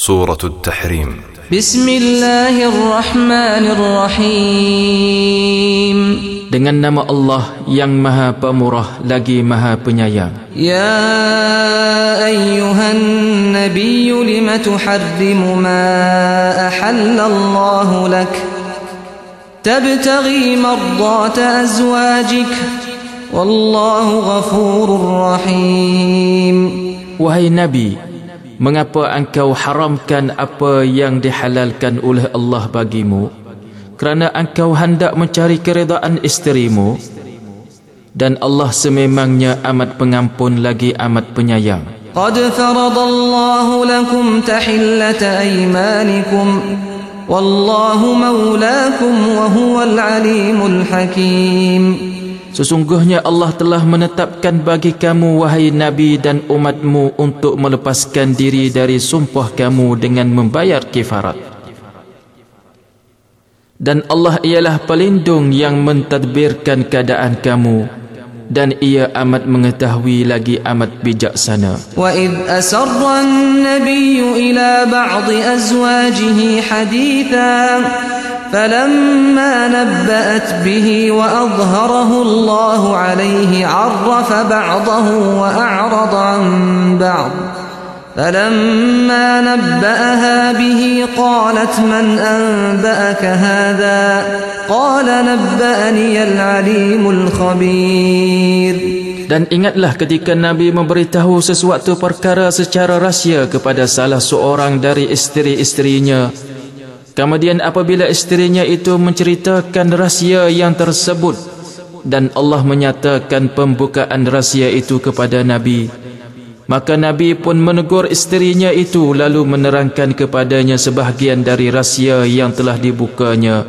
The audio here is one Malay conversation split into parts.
سورة التحريم بسم الله الرحمن الرحيم Dengan nama Allah yang maha pemurah lagi maha penyayang يا أيها النبي لم تحرم ما أحل الله لك تبتغي مرضات أزواجك والله غفور رحيم Wahai Nabi Mengapa engkau haramkan apa yang dihalalkan oleh Allah bagimu Kerana engkau hendak mencari keredaan isterimu Dan Allah sememangnya amat pengampun lagi amat penyayang قد فرض الله لكم تحلة أيمانكم والله مولاكم وهو العليم الحكيم Sesungguhnya Allah telah menetapkan bagi kamu wahai Nabi dan umatmu untuk melepaskan diri dari sumpah kamu dengan membayar kifarat. Dan Allah ialah pelindung yang mentadbirkan keadaan kamu dan ia amat mengetahui lagi amat bijaksana. Wa id asarra an-nabiyyu ila ba'd azwajihi haditsan فلما نبأت به وأظهره الله عليه عرف بعضه وأعرض عن بعض فلما نبأها به قالت من أنبأك هذا قال نبأني العليم الخبير Dan ingatlah ketika Nabi memberitahu sesuatu perkara secara rahsia kepada salah seorang dari isteri-isterinya. Kemudian apabila isterinya itu menceritakan rahsia yang tersebut dan Allah menyatakan pembukaan rahsia itu kepada Nabi, maka Nabi pun menegur isterinya itu lalu menerangkan kepadanya sebahagian dari rahsia yang telah dibukanya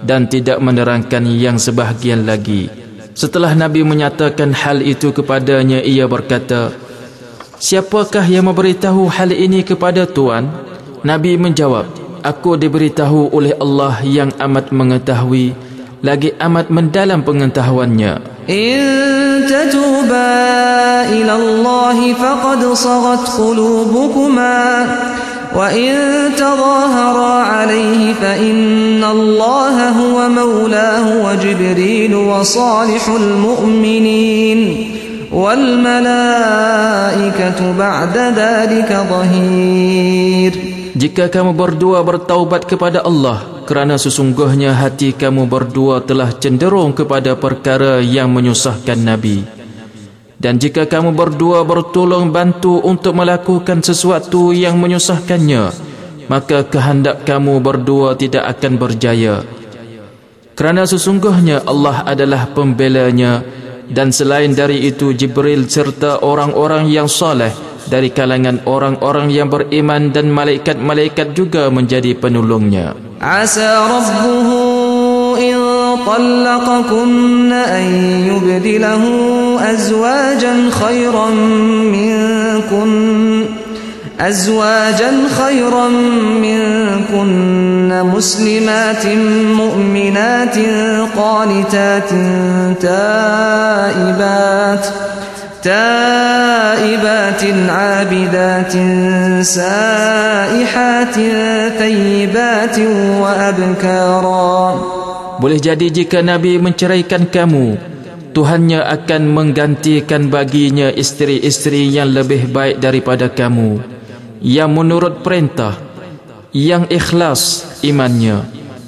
dan tidak menerangkan yang sebahagian lagi. Setelah Nabi menyatakan hal itu kepadanya, ia berkata, Siapakah yang memberitahu hal ini kepada Tuan? Nabi menjawab, Aku diberitahu oleh Allah yang amat mengetahui, lagi amat mendalam pengetahuannya. إن تتوبا إلى الله فقد صغت قلوبكما وإن تظاهرا عليه فإن الله هو مولاه وجبريل وصالح المؤمنين والملائكة بعد ذلك ظهير Jika kamu berdua bertaubat kepada Allah kerana sesungguhnya hati kamu berdua telah cenderung kepada perkara yang menyusahkan Nabi. Dan jika kamu berdua bertolong bantu untuk melakukan sesuatu yang menyusahkannya, maka kehendak kamu berdua tidak akan berjaya. Kerana sesungguhnya Allah adalah pembelanya dan selain dari itu Jibril serta orang-orang yang saleh dari kalangan orang-orang yang beriman dan malaikat-malaikat juga menjadi penolongnya. عسى ربه إن طلقكن أن يبدله أزواجا خيرا منكن أزواجا خيرا منكن مسلمات مؤمنات قانتات تائبات تائبات عابدات سائحات ثيبات وأبكارا Boleh jadi jika Nabi menceraikan kamu, Tuhannya akan menggantikan baginya isteri-isteri yang lebih baik daripada kamu, yang menurut perintah, yang ikhlas imannya,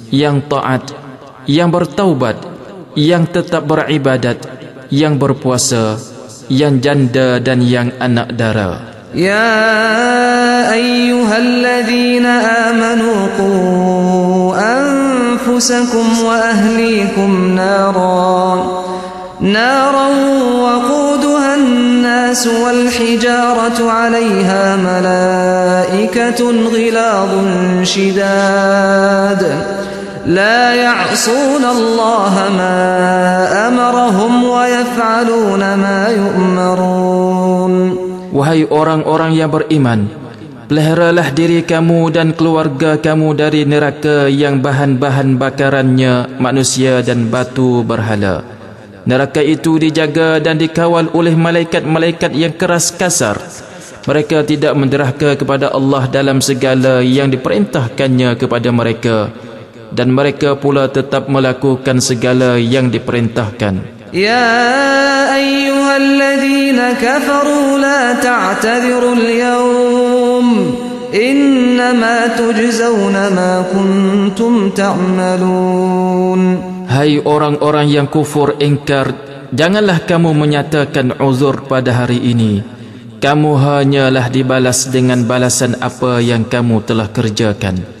yang taat, yang bertaubat, yang tetap beribadat, yang berpuasa, yang janda dan yang anak dara. يا أيها الذين آمنوا قوا أنفسكم وأهليكم نارا نارا وقودها الناس والحجارة عليها ملائكة غلاظ شداد لا يعصون الله ما أمرهم ويفعلون ما يؤمرون Wahai orang-orang yang beriman, peliharalah diri kamu dan keluarga kamu dari neraka yang bahan-bahan bakarannya manusia dan batu berhala. Neraka itu dijaga dan dikawal oleh malaikat-malaikat yang keras kasar Mereka tidak menderhaka kepada Allah dalam segala yang diperintahkannya kepada mereka dan mereka pula tetap melakukan segala yang diperintahkan. Ya ayyuhalladzina kafaru la ta'tadhirul yawm innama tujzauna ma kuntum ta'malun Hai orang-orang yang kufur ingkar janganlah kamu menyatakan uzur pada hari ini kamu hanyalah dibalas dengan balasan apa yang kamu telah kerjakan.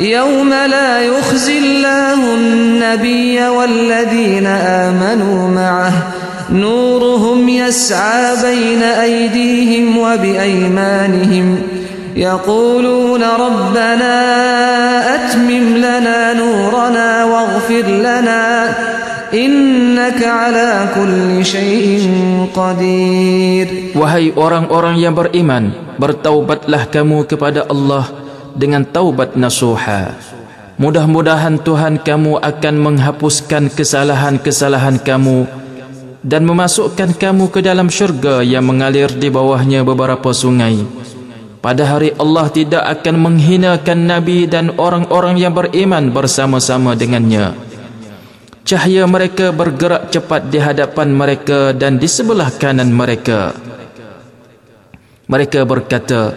يوم لا يخزي الله النبي والذين آمنوا معه. نورهم يسعى بين أيديهم وبأيمانهم. يقولون ربنا أتمم لنا نورنا واغفر لنا. إنك على كل شيء قدير. Wahai orang-orang yang beriman bertaubatlah kamu kepada Allah dengan taubat nasuha Mudah-mudahan Tuhan kamu akan menghapuskan kesalahan-kesalahan kamu dan memasukkan kamu ke dalam syurga yang mengalir di bawahnya beberapa sungai. Pada hari Allah tidak akan menghinakan Nabi dan orang-orang yang beriman bersama-sama dengannya cahaya mereka bergerak cepat di hadapan mereka dan di sebelah kanan mereka. Mereka berkata,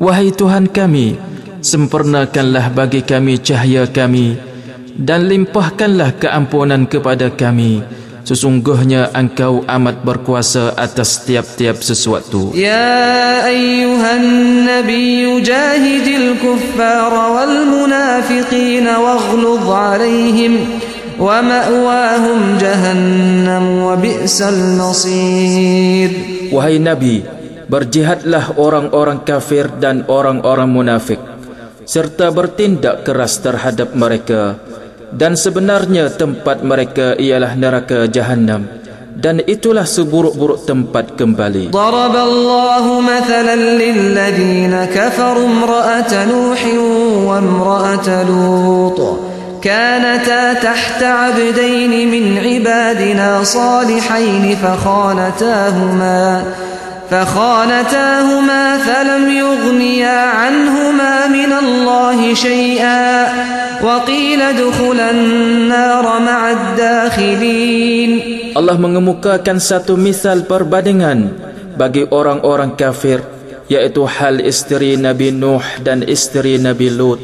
Wahai Tuhan kami, sempurnakanlah bagi kami cahaya kami dan limpahkanlah keampunan kepada kami. Sesungguhnya engkau amat berkuasa atas tiap-tiap sesuatu. Ya ayyuhan nabi jahidil kuffar wal munafiqin waghluz alaihim wa ma'wahum jahannam wa bi'sal nasir. Wahai nabi berjihadlah orang-orang kafir dan orang-orang munafik serta bertindak keras terhadap mereka dan sebenarnya tempat mereka ialah neraka jahanam dan itulah seburuk-buruk tempat kembali. Daraballahu mathalan lil ladina kafaru imra'ata Nuh wa imra'ata Lut. كانتا تحت عبدين من عبادنا صالحين فخانتاهما فخانتاهما فلم يغنيا عنهما من الله شيئا وقيل ادخلا النار مع الداخلين Allah mengemukakan satu misal perbandingan bagi orang-orang kafir yaitu hal isteri Nabi Nuh dan isteri Nabi Lut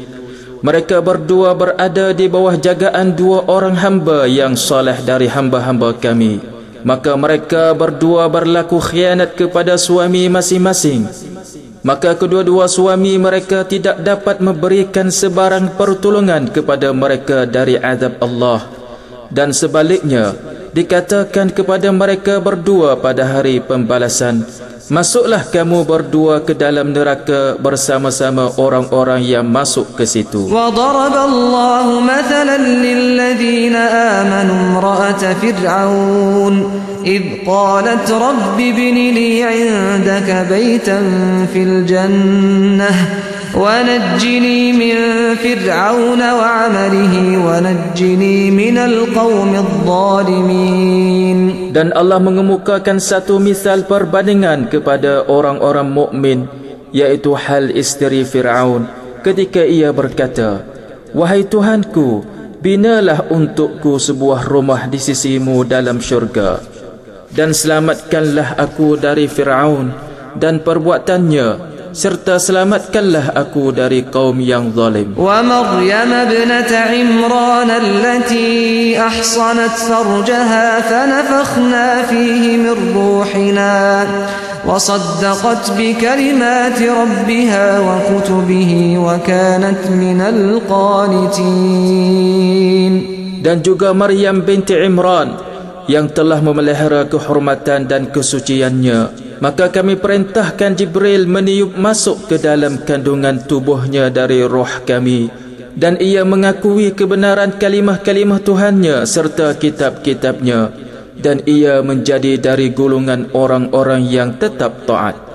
mereka berdua berada di bawah jagaan dua orang hamba yang soleh dari hamba-hamba kami. Maka mereka berdua berlaku khianat kepada suami masing-masing. Maka kedua-dua suami mereka tidak dapat memberikan sebarang pertolongan kepada mereka dari azab Allah. Dan sebaliknya, dikatakan kepada mereka berdua pada hari pembalasan, Masuklah kamu berdua ke dalam neraka bersama-sama orang-orang yang masuk ke situ. Wa daraballahu mathalan lil ladzina amanu imra'at fir'aun id qalat rabbi ibn li 'indaka baytan fil jannah ونجني من فرعون وعمله ونجني من القوم الظالمين dan Allah mengemukakan satu misal perbandingan kepada orang-orang mukmin yaitu hal isteri Firaun ketika ia berkata wahai tuhanku binalah untukku sebuah rumah di sisimu dalam syurga dan selamatkanlah aku dari Firaun dan perbuatannya serta selamatkanlah aku dari kaum yang zalim. Wa Maryam ibnat Imran allati ahsanat farjaha fanafakhna fihi min ruhina rabbiha wa kutubihi wa kanat min al-qanitin. Dan juga Maryam binti Imran yang telah memelihara kehormatan dan kesuciannya Maka kami perintahkan Jibril meniup masuk ke dalam kandungan tubuhnya dari roh kami dan ia mengakui kebenaran kalimah-kalimah Tuhannya serta kitab-kitabnya dan ia menjadi dari golongan orang-orang yang tetap taat.